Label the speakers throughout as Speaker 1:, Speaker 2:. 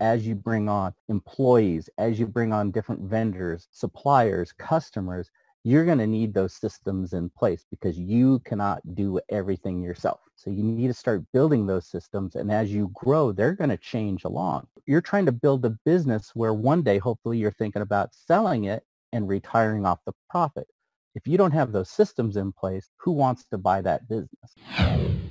Speaker 1: as you bring on employees, as you bring on different vendors, suppliers, customers, you're going to need those systems in place because you cannot do everything yourself. So you need to start building those systems. And as you grow, they're going to change along. You're trying to build a business where one day, hopefully, you're thinking about selling it and retiring off the profit. If you don't have those systems in place, who wants to buy that business?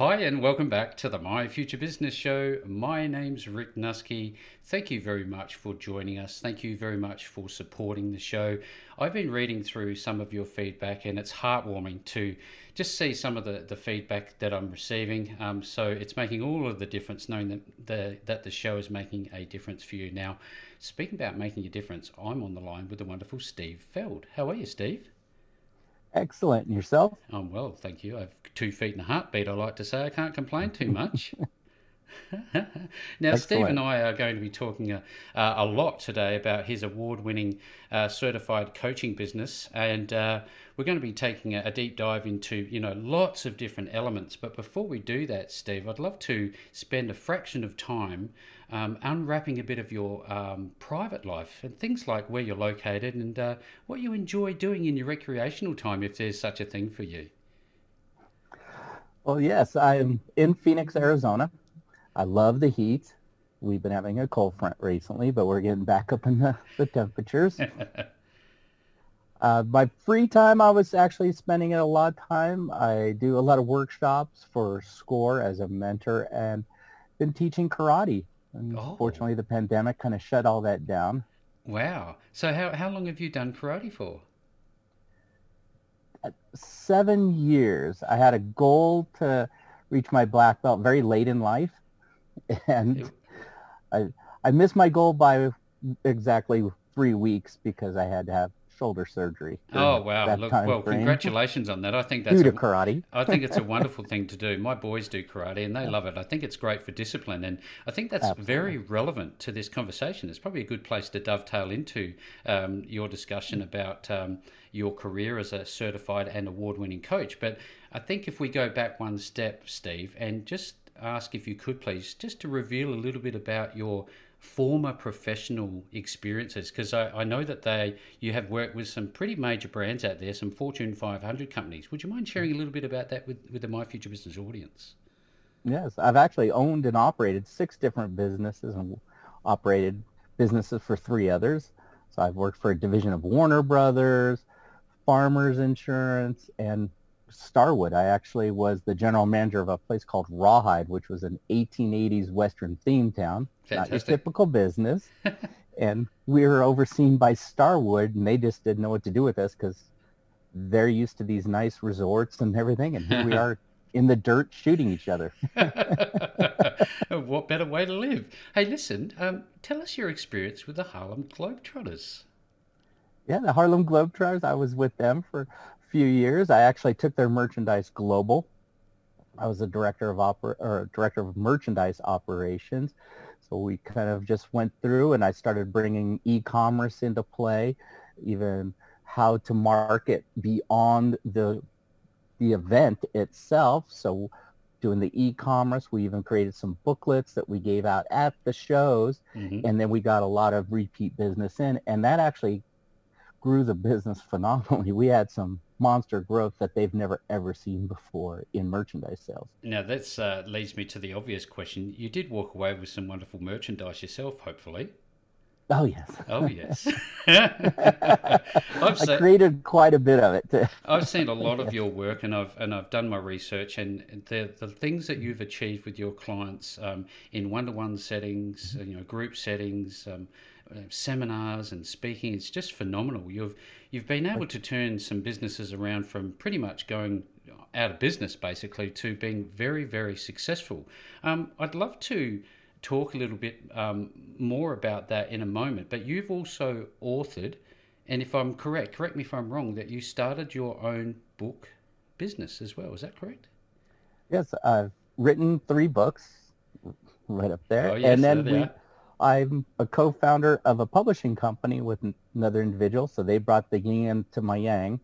Speaker 2: Hi, and welcome back to the My Future Business Show. My name's Rick Nusky. Thank you very much for joining us. Thank you very much for supporting the show. I've been reading through some of your feedback, and it's heartwarming to just see some of the, the feedback that I'm receiving. Um, so it's making all of the difference knowing that the, that the show is making a difference for you. Now, speaking about making a difference, I'm on the line with the wonderful Steve Feld. How are you, Steve?
Speaker 1: Excellent. And yourself?
Speaker 2: I'm well, thank you. I've two feet and a heartbeat, I like to say. I can't complain too much. now, Excellent. Steve and I are going to be talking a, uh, a lot today about his award winning uh, certified coaching business. And uh, we're going to be taking a, a, deep dive into, you know, lots of different elements. But before we do that, Steve, I'd love to spend a fraction of time um, unwrapping a bit of your um, private life and things like where you're located and uh, what you enjoy doing in your recreational time, if there's such a thing for you.
Speaker 1: Well, yes, I'm in Phoenix, Arizona. I love the heat. We've been having a cold front recently, but we're getting back up in the, the temperatures. uh, my free time, I was actually spending it a lot of time. I do a lot of workshops for SCORE as a mentor and been teaching karate Unfortunately, oh. the pandemic kind of shut all that down.
Speaker 2: Wow. So how, how long have you done karate for?
Speaker 1: Uh, seven years. I had a goal to reach my black belt very late in life. And I, I missed my goal by exactly three weeks because I had to have shoulder surgery.
Speaker 2: Oh wow! Look, well, frame. congratulations on that. I think that's
Speaker 1: a, karate.
Speaker 2: I think it's a wonderful thing to do. My boys do karate and they love it. I think it's great for discipline, and I think that's Absolutely. very relevant to this conversation. It's probably a good place to dovetail into um, your discussion about um, your career as a certified and award-winning coach. But I think if we go back one step, Steve, and just ask if you could please just to reveal a little bit about your former professional experiences? Because I, I, know that they you have worked with some pretty major brands out there, some Fortune 500 companies. Would you mind sharing a little bit about that with, with the My Future Business audience?
Speaker 1: Yes, I've actually owned and operated six different businesses and operated businesses for three others. So I've worked for a division of Warner Brothers, Farmers Insurance, and Starwood. I actually was the general manager of a place called Rawhide, which was an 1880s Western theme town. Fantastic. Not your typical business. and we were overseen by Starwood, and they just didn't know what to do with us because they're used to these nice resorts and everything, and here we are in the dirt shooting each other.
Speaker 2: what better way to live? Hey, listen, um, tell us your experience with the Harlem Globetrotters.
Speaker 1: Yeah, the Harlem Globetrotters. I was with them for few years. I actually took their merchandise global. I was a director of oper- or director of merchandise operations. So we kind of just went through and I started bringing e-commerce into play, even how to market beyond the the event itself. So doing the e-commerce, we even created some booklets that we gave out at the shows mm-hmm. and then we got a lot of repeat business in and that actually grew the business phenomenally. We had some monster growth that they've never ever seen before in merchandise sales.
Speaker 2: Now that uh, leads me to the obvious question. You did walk away with some wonderful merchandise yourself, hopefully.
Speaker 1: Oh yes.
Speaker 2: Oh yes.
Speaker 1: I've seen, I created quite a bit of it.
Speaker 2: I've seen a lot of your work, and I've and I've done my research, and the the things that you've achieved with your clients um, in one to one settings, you know, group settings, um, seminars and speaking. It's just phenomenal. You've you've been able to turn some businesses around from pretty much going out of business basically to being very very successful. Um, I'd love to talk a little bit um, more about that in a moment. But you've also authored, and if I'm correct, correct me if I'm wrong, that you started your own book business as well. Is that correct?
Speaker 1: Yes, I've written three books right up there.
Speaker 2: Oh, yes,
Speaker 1: and then we,
Speaker 2: are.
Speaker 1: I'm a co-founder of a publishing company with another individual, so they brought the yin to my yang.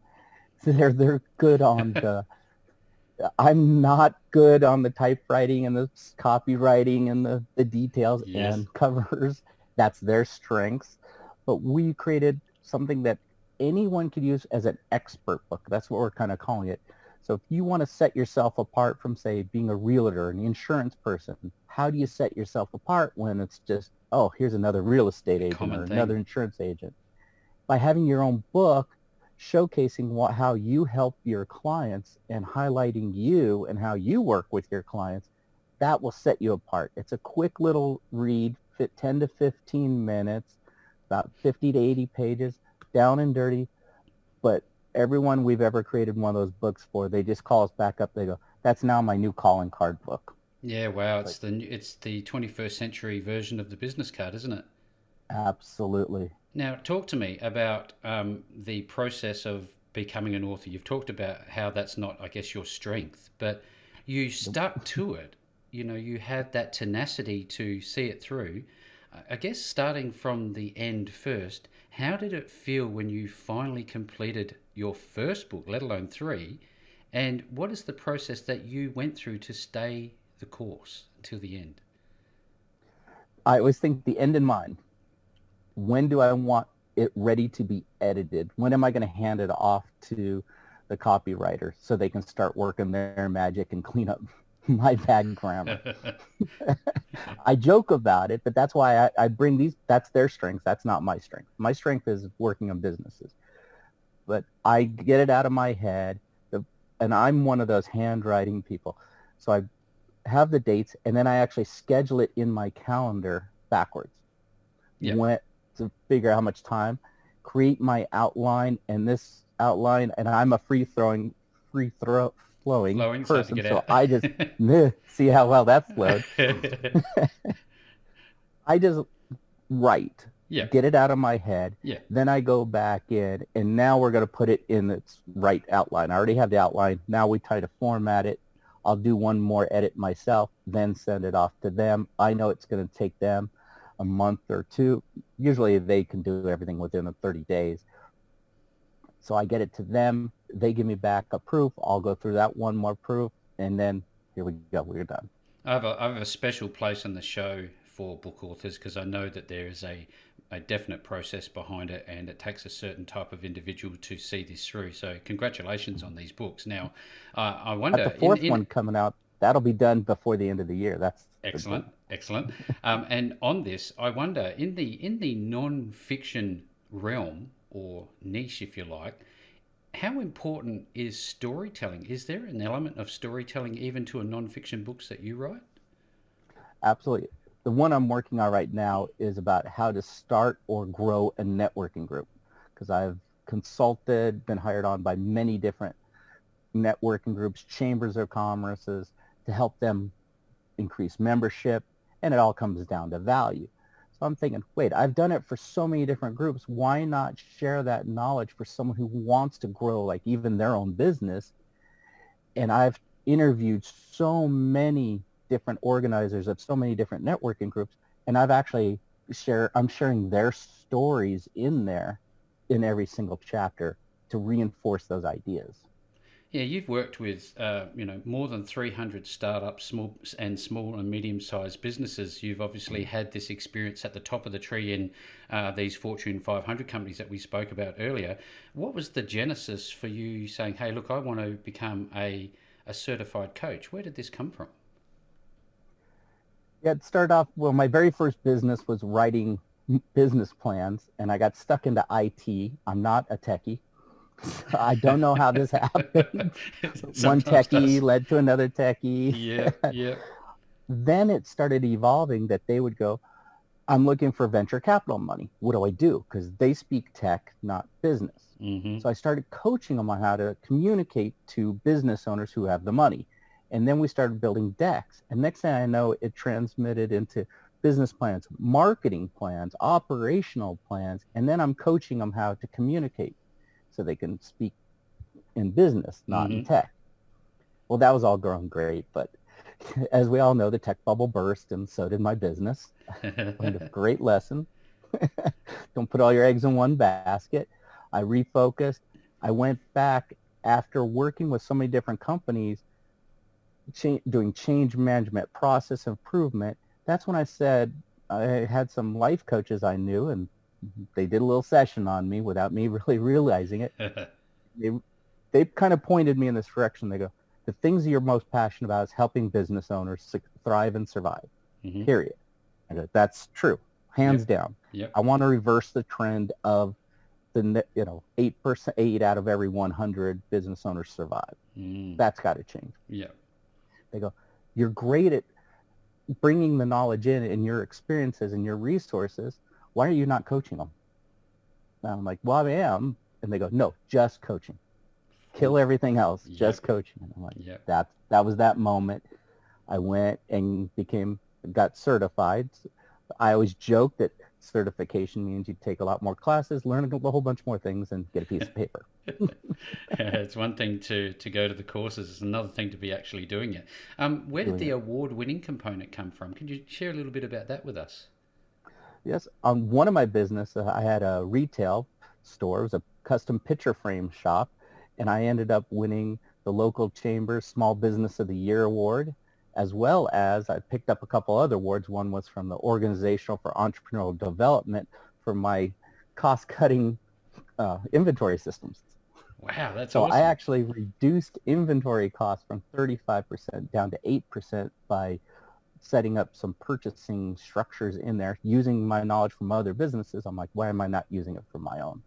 Speaker 1: So they're they're good on the. I'm not good on the typewriting and the copywriting and the, the details
Speaker 2: Yes.
Speaker 1: and covers. That's their strengths. But we created something that anyone could use as an expert book. That's what we're kind of calling it. So if you want to set yourself apart from, say, being a realtor, an insurance person, how do you set yourself apart when it's just, oh, here's another real estate agent
Speaker 2: Common
Speaker 1: or
Speaker 2: thing.
Speaker 1: another insurance agent? By having your own book showcasing what, how you help your clients and highlighting you and how you work with your clients, that will set you apart. It's a quick little read, fit 10 to 15 minutes, about 50 to 80 pages, down and dirty, but everyone we've ever created one of those books for, they just call us back up. They go, "That's now my new calling card book."
Speaker 2: Yeah, wow. It's the it's the 21st century version of the business card, isn't it?
Speaker 1: Absolutely.
Speaker 2: Now, talk to me about um, the process of becoming an author. You've talked about how that's not, I guess, your strength, but you stuck to it. You know, you had that tenacity to see it through. I guess starting from the end first, how did it feel when you finally completed your first book, let alone three? And what is the process that you went through to stay the course until the end?
Speaker 1: I always think the end in mind. When do I want it ready to be edited? When am I going to hand it off to the copywriter so they can start working their magic and clean up my bad grammar? I joke about it, but that's why I, I bring these. That's their strength. That's not my strength. My strength is working on businesses. But I get it out of my head, the, and I'm one of those handwriting people. So I have the dates, and then I actually schedule it in my calendar backwards.
Speaker 2: Yeah.
Speaker 1: When, to figure out how much time, create my outline, and this outline, and I'm a free throwing, free throw flowing,
Speaker 2: Flowing, so I have to
Speaker 1: person, so
Speaker 2: out.
Speaker 1: I just see how well that's flowed. I just write,
Speaker 2: yeah,
Speaker 1: get it out of my head.
Speaker 2: Yeah.
Speaker 1: Then I go back in, and now we're going to put it in its right outline. I already have the outline. Now we try to format it. I'll do one more edit myself, then send it off to them. I know it's going to take them a month or two. Usually they can do everything within the 30 days. So I get it to them. They give me back a proof. I'll go through that one more proof, and then here we go. We're done.
Speaker 2: I have a, I have a special place on the show for book authors because I know that there is a, a definite process behind it and it takes a certain type of individual to see this through. So, congratulations on these books. Now, uh, I wonder.
Speaker 1: But the fourth
Speaker 2: in- in-
Speaker 1: one coming out, that'll be done before the end of the year. That's
Speaker 2: Excellent, excellent. Um, and on this, I wonder in the in the non-fiction realm or niche, if you like, how important is storytelling? Is there an element of storytelling even to a non-fiction books that you write?
Speaker 1: Absolutely. The one I'm working on right now is about how to start or grow a networking group because I've consulted, been hired on by many different networking groups, chambers of commerces to help them increase membership and it all comes down to value. So I'm thinking, wait, I've done it for so many different groups. Why not share that knowledge for someone who wants to grow like even their own business? And I've interviewed so many different organizers of so many different networking groups and I've actually share I'm sharing their stories in there in every single chapter to reinforce those ideas.
Speaker 2: Yeah, you've worked with uh, you know more than 300 startups, small and small and medium-sized businesses. You've obviously had this experience at the top of the tree in uh, these Fortune 500 companies that we spoke about earlier. What was the genesis for you saying, "Hey, look, I want to become a a certified coach"? Where did this come from?
Speaker 1: Yeah, it started off, well, my very first business was writing business plans and I got stuck into IT. I'm not a techie. I don't know how this happened. One techie
Speaker 2: does.
Speaker 1: led to another techie.
Speaker 2: Yeah, yeah.
Speaker 1: Then it started evolving that they would go, I'm looking for venture capital money. What do I do? Because they speak tech, not business.
Speaker 2: hmm
Speaker 1: So I started coaching them on how to communicate to business owners who have the money. And then we started building decks. And next thing I know, it transmitted into business plans, marketing plans, operational plans. And then I'm coaching them how to communicate so they can speak in business, not in
Speaker 2: Mhm.
Speaker 1: tech. Well, that was all going great, but as we all know, the tech bubble burst, and so did my business. Learned a great lesson. Don't put all your eggs in one basket. I refocused. I went back after working with so many different companies, cha- doing change management, process improvement. That's when I said I had some life coaches I knew, and they did a little session on me without me really realizing it. they they kind of pointed me in this direction. They go, the things you're most passionate about is helping business owners thrive and survive. Mm-hmm. Period. I go, that's true, hands yep. down. Yep. I want to reverse the trend of the you know eight percent, eight out of every 100 business owners survive. Mm. That's got to change.
Speaker 2: Yeah.
Speaker 1: They go, you're great at bringing the knowledge in and your experiences and your resources. Why are you not coaching them? And I'm like, well, I am. And they go, no, just coaching. Kill everything else, yep. just coaching. And I'm like, yep. that that was that moment. I went and became got certified. I always joke that certification means you take a lot more classes, learn a whole bunch more things, and get a piece of paper.
Speaker 2: yeah, it's one thing to, to go to the courses; it's another thing to be actually doing it. Um, where did the award-winning component come from? Can you share a little bit about that with us?
Speaker 1: Yes, on one of my business, uh, I had a retail store. It was a custom picture frame shop, and I ended up winning the local chamber Small Business of the Year award as well as I picked up a couple other awards. One was from the Organizational for Entrepreneurial Development for my cost-cutting uh, inventory systems.
Speaker 2: Wow, that's
Speaker 1: so
Speaker 2: awesome.
Speaker 1: I actually reduced inventory costs from 35% down to 8% by setting up some purchasing structures in there using my knowledge from other businesses. I'm like, why am I not using it for my own?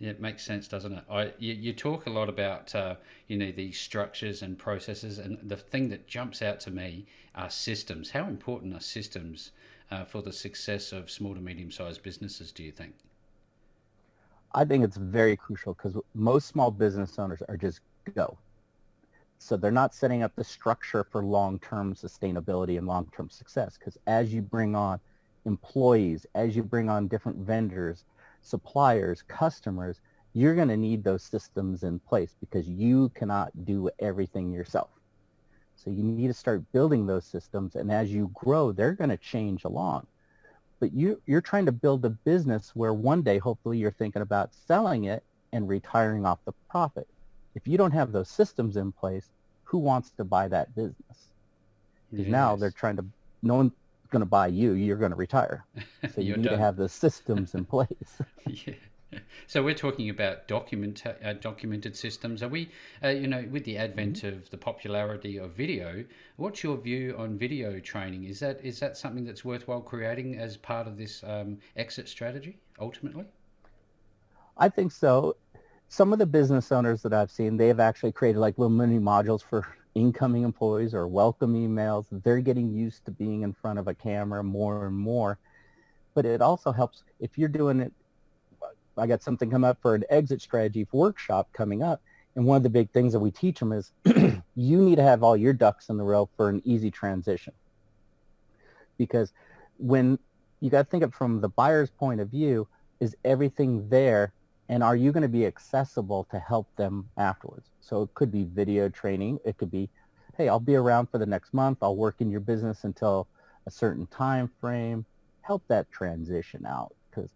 Speaker 2: It makes sense, doesn't it? I you, you talk a lot about uh, you know these structures and processes, and the thing that jumps out to me are systems. How important are systems uh, for the success of small to medium sized businesses? Do you think?
Speaker 1: I think it's very crucial because most small business owners are just go. So they're not setting up the structure for long-term sustainability and long-term success. Because as you bring on employees, as you bring on different vendors, suppliers, customers, you're going to need those systems in place because you cannot do everything yourself. So you need to start building those systems. And as you grow, they're going to change along. But you, you're trying to build a business where one day, hopefully, you're thinking about selling it and retiring off the profit. If you don't have those systems in place, who wants to buy that business? Because now they're trying to, no one, going to buy you, you're going to retire. So you need done. to have the systems in place.
Speaker 2: yeah. So we're talking about document uh, documented systems. Are we, uh, you know, with the advent mm-hmm. of the popularity of video, what's your view on video training? Is that is that something that's worthwhile creating as part of this um, exit strategy ultimately?
Speaker 1: I think so. Some of the business owners that I've seen, they have actually created like little mini modules for incoming employees or welcome emails. They're getting used to being in front of a camera more and more. But it also helps if you're doing it. I got something come up for an exit strategy workshop coming up. And one of the big things that we teach them is you need to have all your ducks in the row for an easy transition. Because when you got to think of from the buyer's point of view, is everything there and are you going to be accessible to help them afterwards? So it could be video training. It could be, hey, I'll be around for the next month. I'll work in your business until a certain time frame. Help that transition out because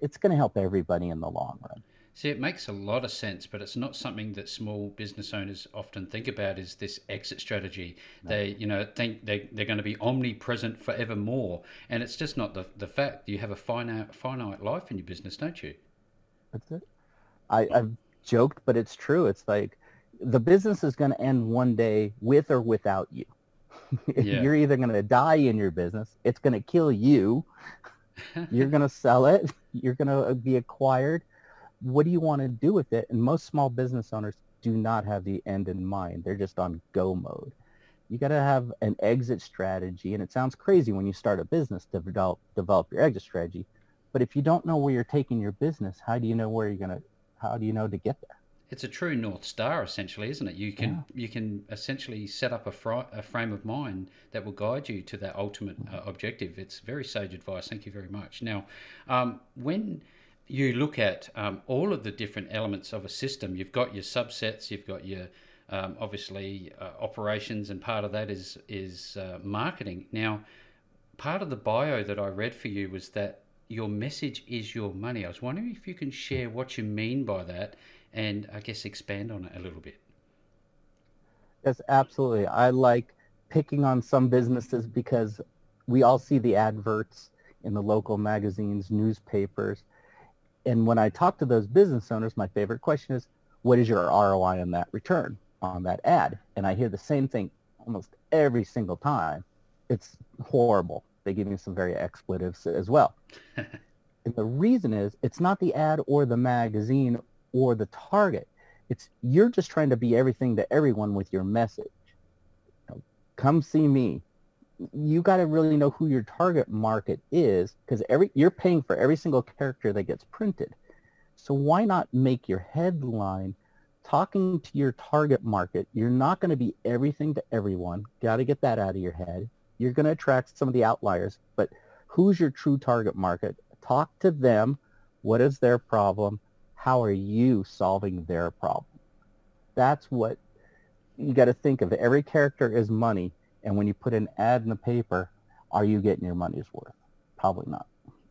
Speaker 1: it's going to help everybody in the long run.
Speaker 2: See, it makes a lot of sense, but it's not something that small business owners often think about. Is this exit strategy? No. They, you know, think they they're going to be omnipresent forevermore, and it's just not the the fact. You have a finite finite life in your business, don't you?
Speaker 1: That's it. I, I've joked, but it's true. It's like the business is going to end one day with or without you. yeah. You're either going to die in your business, it's going to kill you, you're going to sell it, you're going to uh, be acquired. What do you want to do with it? And most small business owners do not have the end in mind. They're just on go mode. You got to have an exit strategy. And it sounds crazy when you start a business to develop, develop your exit strategy. But if you don't know where you're taking your business, how do you know where you're going to, how do you know to get there?
Speaker 2: It's a true north star, essentially, isn't it? You can yeah. you can essentially set up a, fr- a, frame of mind that will guide you to that ultimate uh, objective. It's very sage advice. Thank you very much. Now, um, when you look at um, all of the different elements of a system, you've got your subsets, you've got your um, obviously uh, operations, and part of that is is uh, marketing. Now, part of the bio that I read for you was that your message is your money. I was wondering if you can share what you mean by that, and I guess expand on it a little bit.
Speaker 1: Yes, absolutely. I like picking on some businesses because we all see the adverts in the local magazines, newspapers. And when I talk to those business owners, my favorite question is, what is your ROI on that return on that ad? And I hear the same thing almost every single time. It's horrible. They give me some very expletives as well. and the reason is it's not the ad or the magazine or the target. It's you're just trying to be everything to everyone with your message. You know, come see me. You got to really know who your target market is because every you're paying for every single character that gets printed. So why not make your headline talking to your target market? You're not going to be everything to everyone. Got to get that out of your head. You're going to attract some of the outliers, but who's your true target market? Talk to them. What is their problem? how are you solving their problem? That's what you got to think of. Every character is money. And when you put an ad in the paper, are you getting your money's worth? Probably not.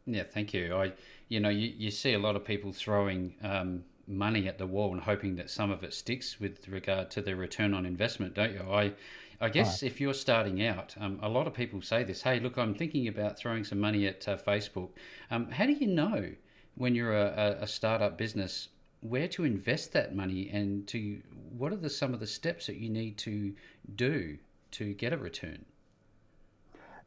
Speaker 2: Yeah, thank you. I, you know, you, you see a lot of people throwing um, money at the wall and hoping that some of it sticks with regard to the return on investment, don't you? I, I guess right. if you're starting out, um, a lot of people say this. Hey, look, I'm thinking about throwing some money at uh, Facebook. Um, how do you know when you're a, a startup business where to invest that money and to what are the some of the steps that you need to do to get a return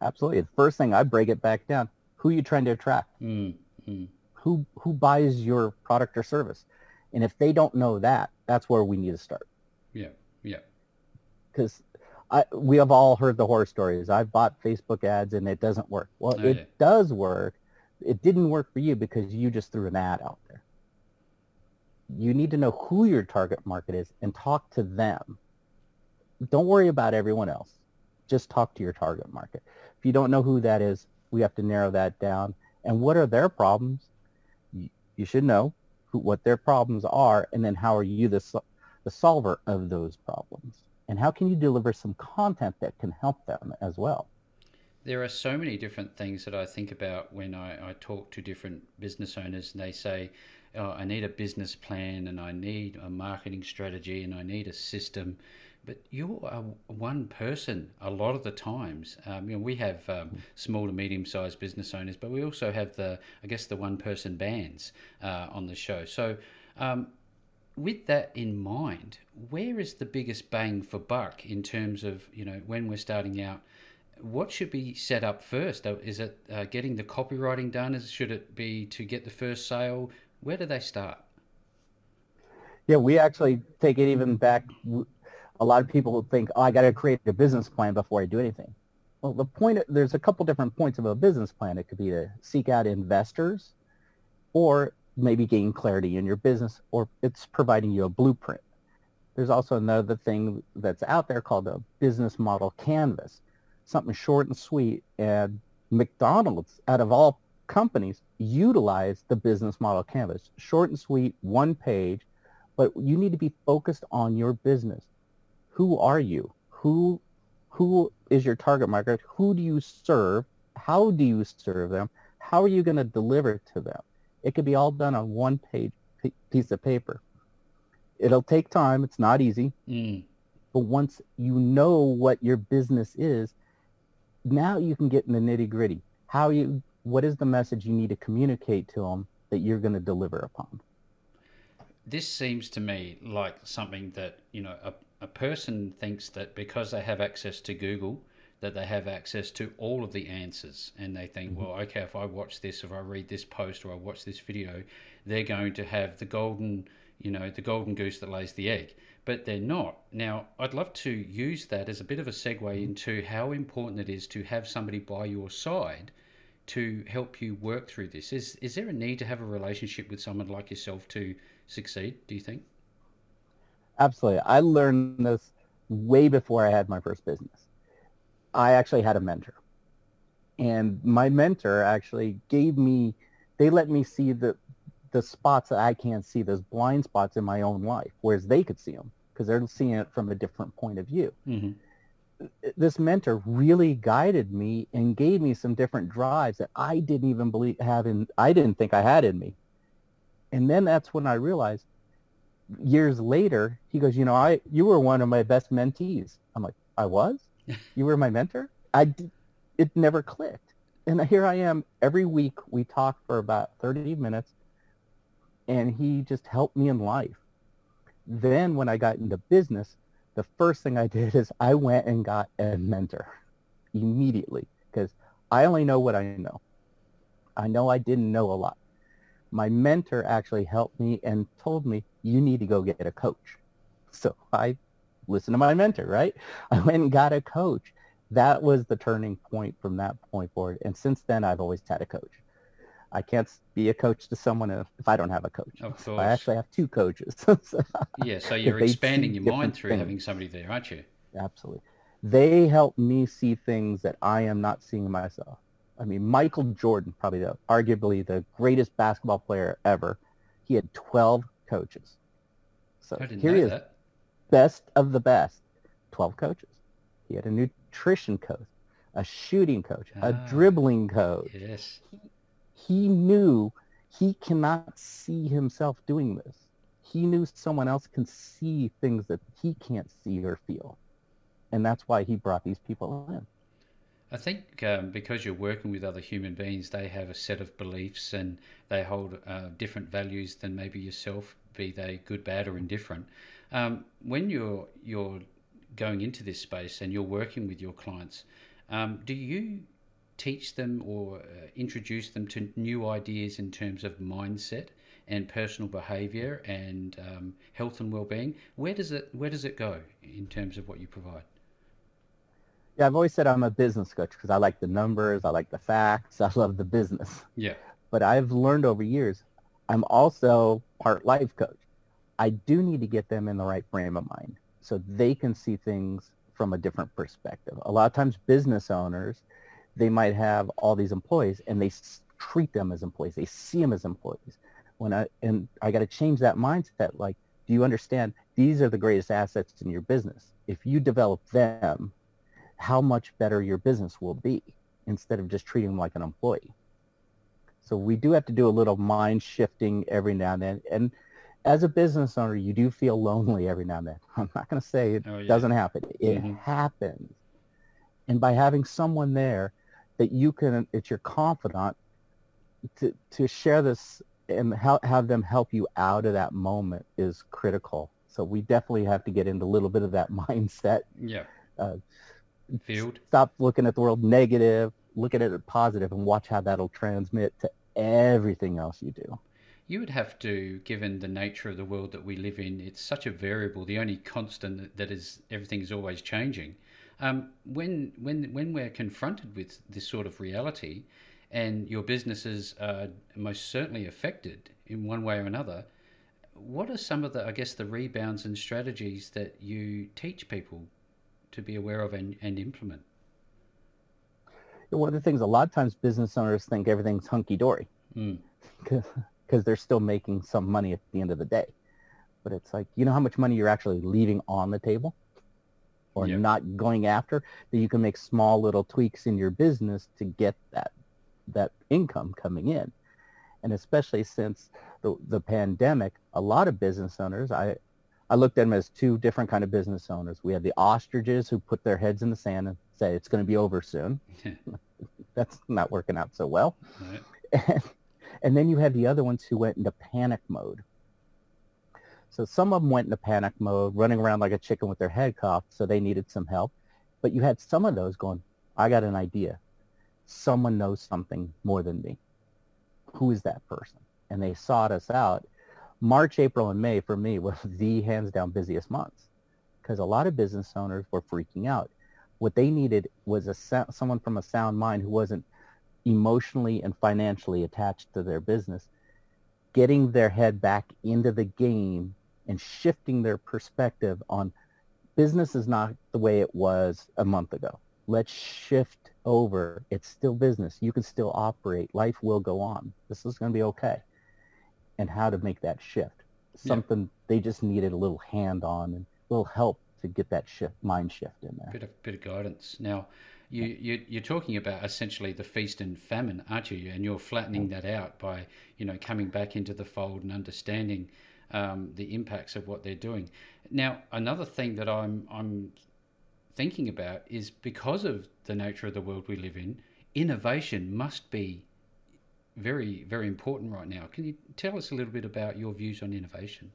Speaker 1: absolutely the first thing i break it back down who are you trying to attract
Speaker 2: mm, mm.
Speaker 1: who who buys your product or service and if they don't know that that's where we need to start
Speaker 2: yeah yeah
Speaker 1: because I, we have all heard the horror stories. I've bought Facebook ads and it doesn't work. Well, oh, it yeah. does work it didn't work for you because you just threw an ad out there. You need to know who your target market is and talk to them. Don't worry about everyone else. Just talk to your target market. If you don't know who that is, we have to narrow that down. And what are their problems? You, should know who, what their problems are, and then how are you the, the solver of those problems? And how can you deliver some content that can help them as well?
Speaker 2: there are so many different things that I think about when I, I talk to different business owners, and they say, oh, I need a business plan, and I need a marketing strategy, and I need a system. But you are one person a lot of the times. Um, you know, we have um, small to medium sized business owners, but we also have the, I guess, the one person bands uh, on the show. So, um, with that in mind, where is the biggest bang for buck in terms of you know when we're starting out? what should be set up first? Uh, is it uh, getting the copywriting done? Is, should it be to get the first sale? Where do they start?
Speaker 1: Yeah, we actually take it even back. A lot of people think, oh, I got to create a business plan before I do anything. Well, the point, there's a couple different points of a business plan. It could be to seek out investors or maybe gain clarity in your business or it's providing you a blueprint. There's also another thing that's out there called a business model canvas something short and sweet. And McDonald's, out of all companies, utilize the business model canvas. Short and sweet, one page, but you need to be focused on your business. Who are you? Who who is your target market? Who do you serve? How do you serve them? How are you going to deliver to them? It could be all done on one page piece of paper. It'll take time. It's not easy.
Speaker 2: Mm.
Speaker 1: But once you know what your business is, now you can get in the nitty gritty. How you, what is the message you need to communicate to them that you're going to deliver upon?
Speaker 2: This seems to me like something that, you know, a, a person thinks that because they have access to Google, that they have access to all of the answers and they think mm-hmm. well okay if i watch this if i read this post or i watch this video they're going to have the golden you know the golden goose that lays the egg but they're not. Now, I'd love to use that as a bit of a segue into how important it is to have somebody by your side to help you work through this. Is is there a need to have a relationship with someone like yourself to succeed? Do you think?
Speaker 1: Absolutely. I learned this way before I had my first business. I actually had a mentor. And my mentor actually gave me they let me see the the spots that I can't see, those blind spots in my own life, whereas they could see them. because they're seeing it from a different point of view.
Speaker 2: Mm-hmm.
Speaker 1: This mentor really guided me and gave me some different drives that I didn't even believe have in. I didn't think I had in me. And then that's when I realized years later, he goes, you know, I you were one of my best mentees. I'm like, I was? You were my mentor? I it never clicked. And here I am every week we talk for about 30 minutes and he just helped me in life. Then when I got into business, the first thing I did is I went and got a mentor immediately because I only know what I know. I know I didn't know a lot. My mentor actually helped me and told me, you need to go get a coach. So I listened to my mentor, right? I went and got a coach. That was the turning point from that point forward. And since then, I've always had a coach. I can't be a coach to someone if, if I don't have a coach.
Speaker 2: Of course.
Speaker 1: I actually have two coaches.
Speaker 2: yeah, so you're expanding your mind through
Speaker 1: things.
Speaker 2: having somebody there, aren't you?
Speaker 1: Absolutely. They help me see things that I am not seeing myself. I mean, Michael Jordan, probably the, arguably the greatest basketball player ever, he had 12 coaches. So
Speaker 2: I didn't
Speaker 1: here he is,
Speaker 2: that.
Speaker 1: Best of the best, 12 coaches. He had a nutrition coach, a shooting coach, a
Speaker 2: Ah.
Speaker 1: dribbling coach.
Speaker 2: Yes.
Speaker 1: He knew he cannot see himself doing this. He knew someone else can see things that he can't see or feel. And that's why he brought these people in.
Speaker 2: I think um, because you're working with other human beings, they have a set of beliefs and they hold uh, different values than maybe yourself, be they good, bad, or indifferent. Um, when you're you're going into this space and you're working with your clients, um, do you teach them or uh, introduce them to new ideas in terms of mindset and personal behaviour and um, health and well-being? Where does it where does it go in terms of what you provide?
Speaker 1: Yeah, I've always said I'm a business coach because I like the numbers, I like the facts, I love the business.
Speaker 2: Yeah.
Speaker 1: But I've learned over years, I'm also part life coach. I do need to get them in the right frame of mind so they can see things from a different perspective. A lot of times business owners, they might have all these employees and they treat them as employees. They see them as employees. When I and I got to change that mindset like do you understand these are the greatest assets in your business. If you develop them, how much better your business will be instead of just treating them like an employee. So we do have to do a little mind shifting every now and then. And as a business owner, you do feel lonely every now and then. I'm not going to say it
Speaker 2: Oh, yeah.
Speaker 1: doesn't happen. It
Speaker 2: Mhm.
Speaker 1: happens. And by having someone there that you can, it's your confidant to, to share this and help, have them help you out of that moment is critical. So we definitely have to get into a little bit of that mindset.
Speaker 2: Yeah.
Speaker 1: Uh,
Speaker 2: Field.
Speaker 1: Stop looking at the world negative, look at it positive and watch how that'll transmit to everything else you do.
Speaker 2: You would have to, given the nature of the world that we live in, it's such a variable. The only constant that- is everything is always changing. Um, when when when we're confronted with this sort of reality, and your businesses are most certainly affected in one way or another, what are some of the I guess the rebounds and strategies that you teach people to be aware of and, and implement?
Speaker 1: One of the things a lot of times business owners think everything's hunky dory
Speaker 2: Mm.
Speaker 1: because they're still making some money at the end of the day. But it's like, you know how much money you're actually leaving on the table or
Speaker 2: Yeah.
Speaker 1: not going after that you can make small little tweaks in your business to get that that income coming in. And especially since the, the pandemic, a lot of business owners, I, I looked at them as two different kind of business owners. We have the ostriches who put their heads in the sand and say it's going to be over soon. That's not working out so well.
Speaker 2: Right.
Speaker 1: And, and then you had the other ones who went into panic mode. So some of them went into panic mode, running around like a chicken with their head coughed, so they needed some help. But you had some of those going, I got an idea. Someone knows something more than me. Who is that person? And they sought us out. March, April, and May for me were the hands down busiest months because a lot of business owners were freaking out. What they needed was a someone from a sound mind who wasn't emotionally and financially attached to their business, getting their head back into the game and shifting their perspective on business is not the way it was a month ago. Let's shift over. It's still business. You can still operate. Life will go on. This is going to be okay. And how to make that shift.
Speaker 2: Yeah.
Speaker 1: Something they just needed a little hand on and a little help to get that shift, mind shift in there.
Speaker 2: Bit of bit of guidance. Now, you, you you're talking about essentially the feast and famine, aren't you? And you're flattening that out by you know coming back into the fold and understanding um, the impacts of what they're doing. Now, another thing that I'm I'm thinking about is because of the nature of the world we live in, innovation must be very very important right now. Can you tell us a little bit about your views on innovation?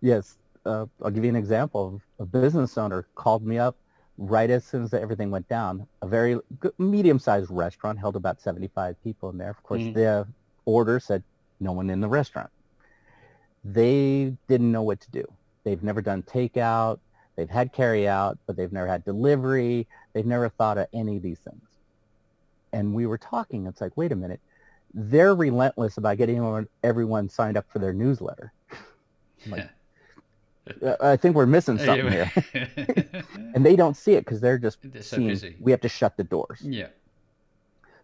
Speaker 1: Yes, uh, I'll give you an example. A business owner called me up right as soon as everything went down. A very medium-sized restaurant held about 75 people in there. Of course, mm-hmm. the order said no one in the restaurant. They didn't know what to do. They've never done takeout. They've had carryout, but they've never had delivery. They've never thought of any of these things. And we were talking. It's like, wait a minute. They're relentless about getting everyone signed up for their newsletter. like, I think we're missing something here. and they don't see it because they're just they're so seeing busy. we have to shut the doors.
Speaker 2: Yeah.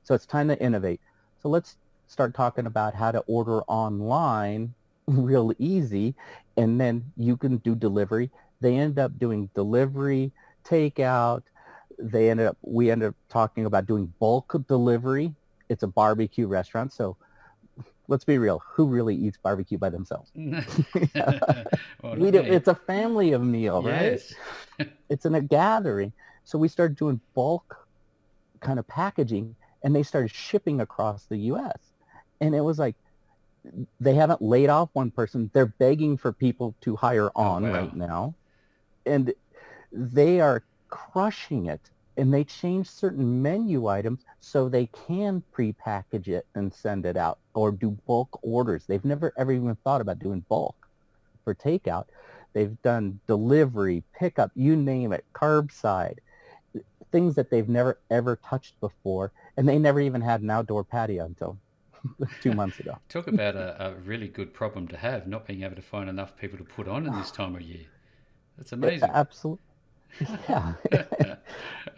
Speaker 1: So it's time to innovate. So let's start talking about how to order online real easy and then you can do delivery. They end up doing delivery, takeout. They ended up we ended up talking about doing bulk delivery. It's a barbecue restaurant, so let's be real. Who really eats barbecue by themselves? well, we do, it's a family of meal, right? It's in a gathering. So we started doing bulk kind of packaging, and they started shipping across the U.S. And it was like they haven't laid off one person. They're begging for people to hire oh, on oh, wow. right now, and they are crushing it and they change certain menu items so they can pre-package it and send it out or do bulk orders. They've never ever even thought about doing bulk for takeout. They've done delivery, pickup, you name it, curbside, things that they've never ever touched before, and they never even had an outdoor patio until two months ago.
Speaker 2: Talk about a, a, really good problem to have, not being able to find enough people to put on in this time of year. That's amazing.
Speaker 1: absolutely. Yeah.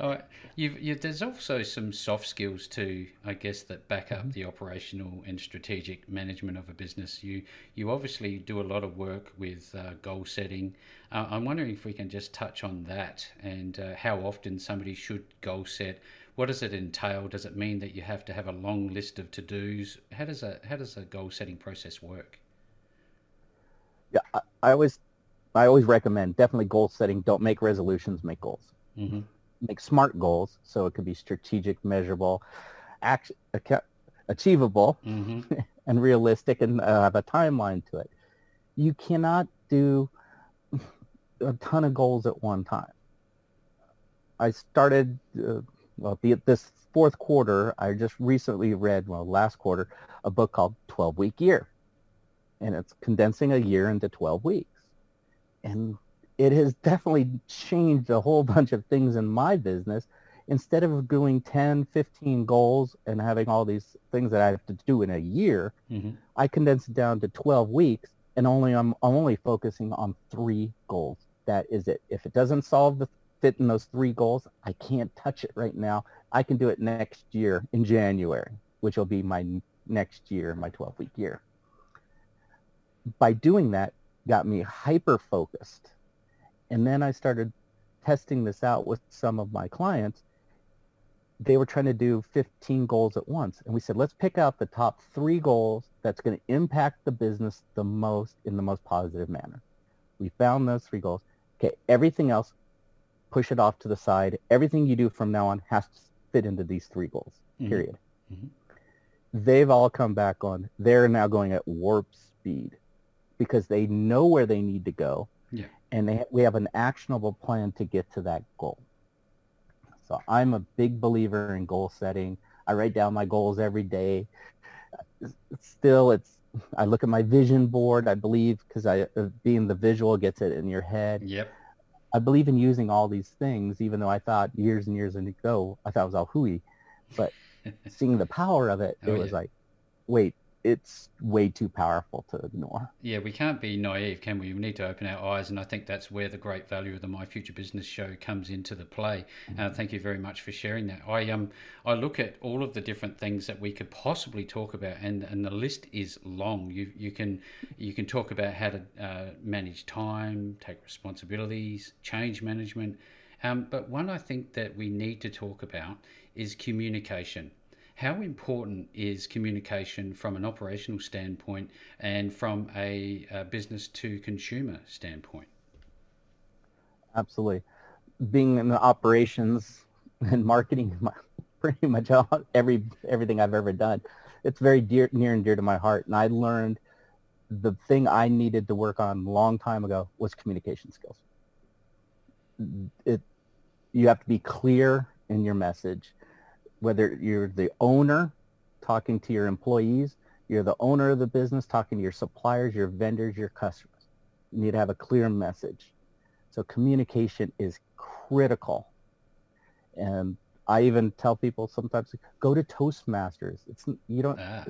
Speaker 2: uh, you've, you, there's also some soft skills too, I guess, that back up the operational and strategic management of a business. You you obviously do a lot of work with uh, goal setting. Uh, I'm wondering if we can just touch on that and uh, how often somebody should goal set. What does it entail? Does it mean that you have to have a long list of to dos? How does a how does a goal setting process work?
Speaker 1: Yeah, I, I always I always recommend definitely goal setting. Don't make resolutions, make goals. Mm-hmm. Make smart goals so it could be strategic, measurable, act, achievable, mm-hmm. and realistic, and uh, have a timeline to it. You cannot do a ton of goals at one time. I started uh, well the, this fourth quarter. I just recently read well last quarter a book called Twelve Week Year, and it's condensing a year into twelve weeks and it has definitely changed a whole bunch of things in my business. Instead of doing 10, 15 goals and having all these things that I have to do in a year, mm-hmm. I condense it down to 12 weeks and only I'm, I'm only focusing on three goals. That is it. If it doesn't solve the fit in those three goals, I can't touch it right now. I can do it next year in January, which will be my next year, my 12 week year. By doing that, got me hyper focused. And then I started testing this out with some of my clients. They were trying to do 15 goals at once. And we said, let's pick out the top three goals that's going to impact the business the most in the most positive manner. We found those three goals. Okay, everything else, push it off to the side. Everything you do from now on has to fit into these three goals, mm-hmm. period. Mm-hmm. They've all come back on. They're now going at warp speed because they know where they need to go.
Speaker 2: Yeah.
Speaker 1: And they, we have an actionable plan to get to that goal. So I'm a big believer in goal setting. I write down my goals every day. Still, it's I look at my vision board. I believe because I uh, being the visual gets it in your head.
Speaker 2: Yep.
Speaker 1: I believe in using all these things, even though I thought years and years ago I thought it was all hooey, but seeing the power of it, oh, it was yeah. like, wait, it's way too powerful to ignore.
Speaker 2: Yeah, we can't be naive, can we? We need to open our eyes, and I think that's where the great value of the My Future Business Show comes into the play. Mm-hmm. Uh, thank you very much for sharing that. I um I look at all of the different things that we could possibly talk about, and, and the list is long. You you can you can talk about how to uh, manage time, take responsibilities, change management. Um, but one I think that we need to talk about is communication how important is communication from an operational standpoint and from a, a business to consumer standpoint?
Speaker 1: Absolutely. Being in the operations and marketing, pretty much every everything I've ever done, it's very dear, near and dear to my heart. And I learned the thing I needed to work on a long time ago was communication skills. It, you have to be clear in your message whether you're the owner talking to your employees, you're the owner of the business talking to your suppliers, your vendors, your customers. You need to have a clear message. So communication is critical. And I even tell people sometimes go to Toastmasters. It's you don't ah.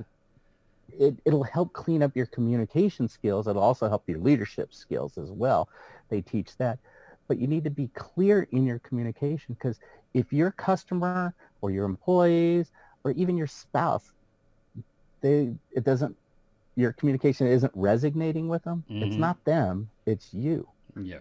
Speaker 1: it, it'll help clean up your communication skills. It'll also help your leadership skills as well. They teach that. But you need to be clear in your communication because if your customer or your employees or even your spouse, they it doesn't your communication isn't resonating with them. Mm-hmm. It's not them, it's you.
Speaker 2: Yeah,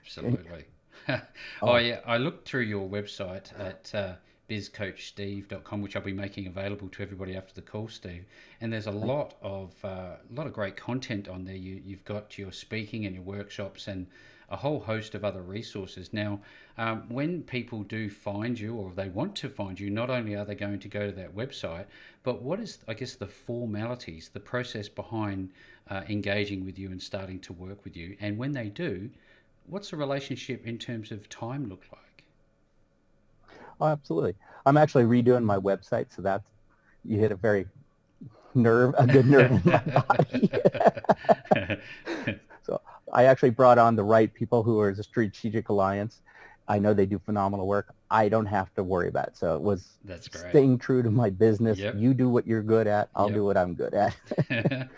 Speaker 2: absolutely. oh. oh, yeah, I looked through your website at uh, bizcoachsteve.com, which I'll be making available to everybody after the call, Steve. And there's a lot of uh, a lot of great content on there. You, you've got your speaking and your workshops and a whole host of other resources. Now, um, when people do find you or they want to find you, not only are they going to go to that website, but what is, I guess, the formalities, the process behind uh, engaging with you and starting to work with you? And when they do, what's the relationship in terms of time look like?
Speaker 1: Oh, absolutely. I'm actually redoing my website, so that's you hit a very nerve, a good nerve in my body. I actually brought on the right people who are the strategic alliance. I know they do phenomenal work. I don't have to worry about it. So it was
Speaker 2: That's great.
Speaker 1: staying true to my business. Yep. You do what you're good at. I'll yep. do what I'm good at.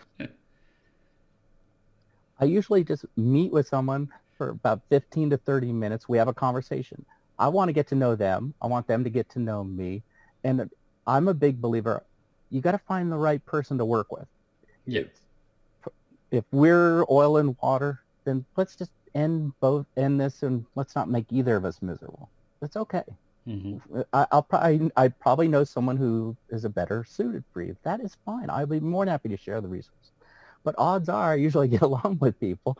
Speaker 1: I usually just meet with someone for about 15 to 30 minutes. We have a conversation. I want to get to know them. I want them to get to know me. And I'm a big believer. You got to find the right person to work with.
Speaker 2: Yeah
Speaker 1: if we're oil and water, then let's just end both end this and let's not make either of us miserable. It's okay. Mm-hmm. I, will probably I probably know someone who is a better suited for you. That is fine. I'll be more than happy to share the resource. But odds are, I usually get along with people,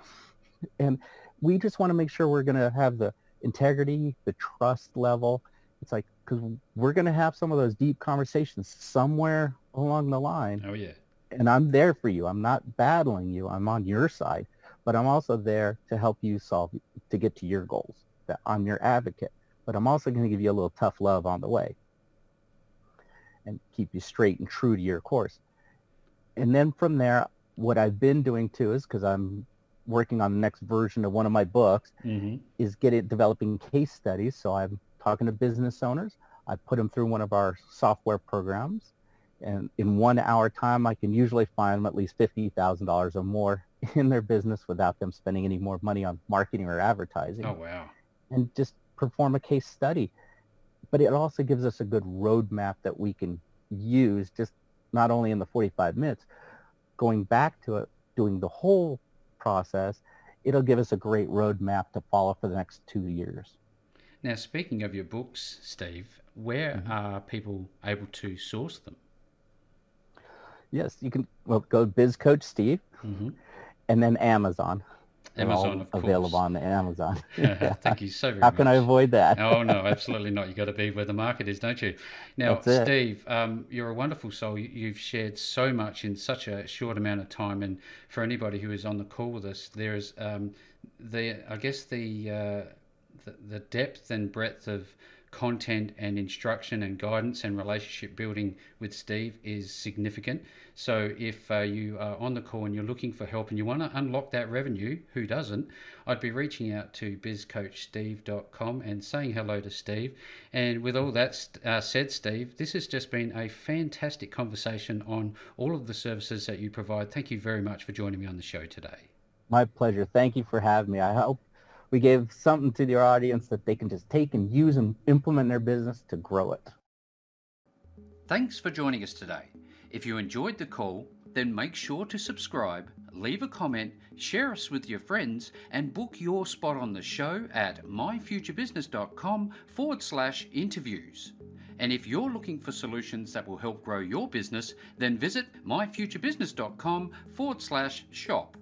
Speaker 1: and we just want to make sure we're going to have the integrity, the trust level. It's like because we're going to have some of those deep conversations somewhere along the line.
Speaker 2: Oh yeah
Speaker 1: and I'm there for you. I'm not battling you. I'm on your side, but I'm also there to help you solve to get to your goals. That I'm your advocate, but I'm also going to give you a little tough love on the way and keep you straight and true to your course. And then from there, what I've been doing too is because I'm working on the next version of one of my books mm-hmm. is get it developing case studies. So I'm talking to business owners. I put them through one of our software programs and in one hour time, I can usually find them at least $50,000 or more in their business without them spending any more money on marketing or advertising.
Speaker 2: Oh, wow.
Speaker 1: And just perform a case study. But it also gives us a good roadmap that we can use just not only in the 45 minutes, going back to it, doing the whole process, it'll give us a great roadmap to follow for the next two years.
Speaker 2: Now, speaking of your books, Steve, where mm-hmm. are people able to source them?
Speaker 1: Yes, you can. Well, go Biz Coach Steve, mm-hmm. and then Amazon.
Speaker 2: Amazon, of
Speaker 1: course. available on Amazon.
Speaker 2: Thank you so very
Speaker 1: How
Speaker 2: much.
Speaker 1: can I avoid that?
Speaker 2: oh no, absolutely not. You got to be where the market is, don't you? Now, Steve, um, you're a wonderful soul. You've shared so much in such a short amount of time, and for anybody who is on the call with us, there is um, the I guess the, uh, the the depth and breadth of content and instruction and guidance and relationship building with Steve is significant. So if uh, you are on the call and you're looking for help and you want to unlock that revenue, who doesn't? I'd be reaching out to bizcoachsteve.com and saying hello to Steve. And with all that uh, said, Steve, this has just been a fantastic conversation on all of the services that you provide. Thank you very much for joining me on the show today.
Speaker 1: My pleasure. Thank you for having me. I hope we gave something to your audience that they can just take and use and implement in their business to grow it.
Speaker 2: Thanks for joining us today. If you enjoyed the call, then make sure to subscribe, leave a comment, share us with your friends, and book your spot on the show at myfuturebusiness.com forward slash interviews. And if you're looking for solutions that will help grow your business, then visit myfuturebusiness.com forward slash shop.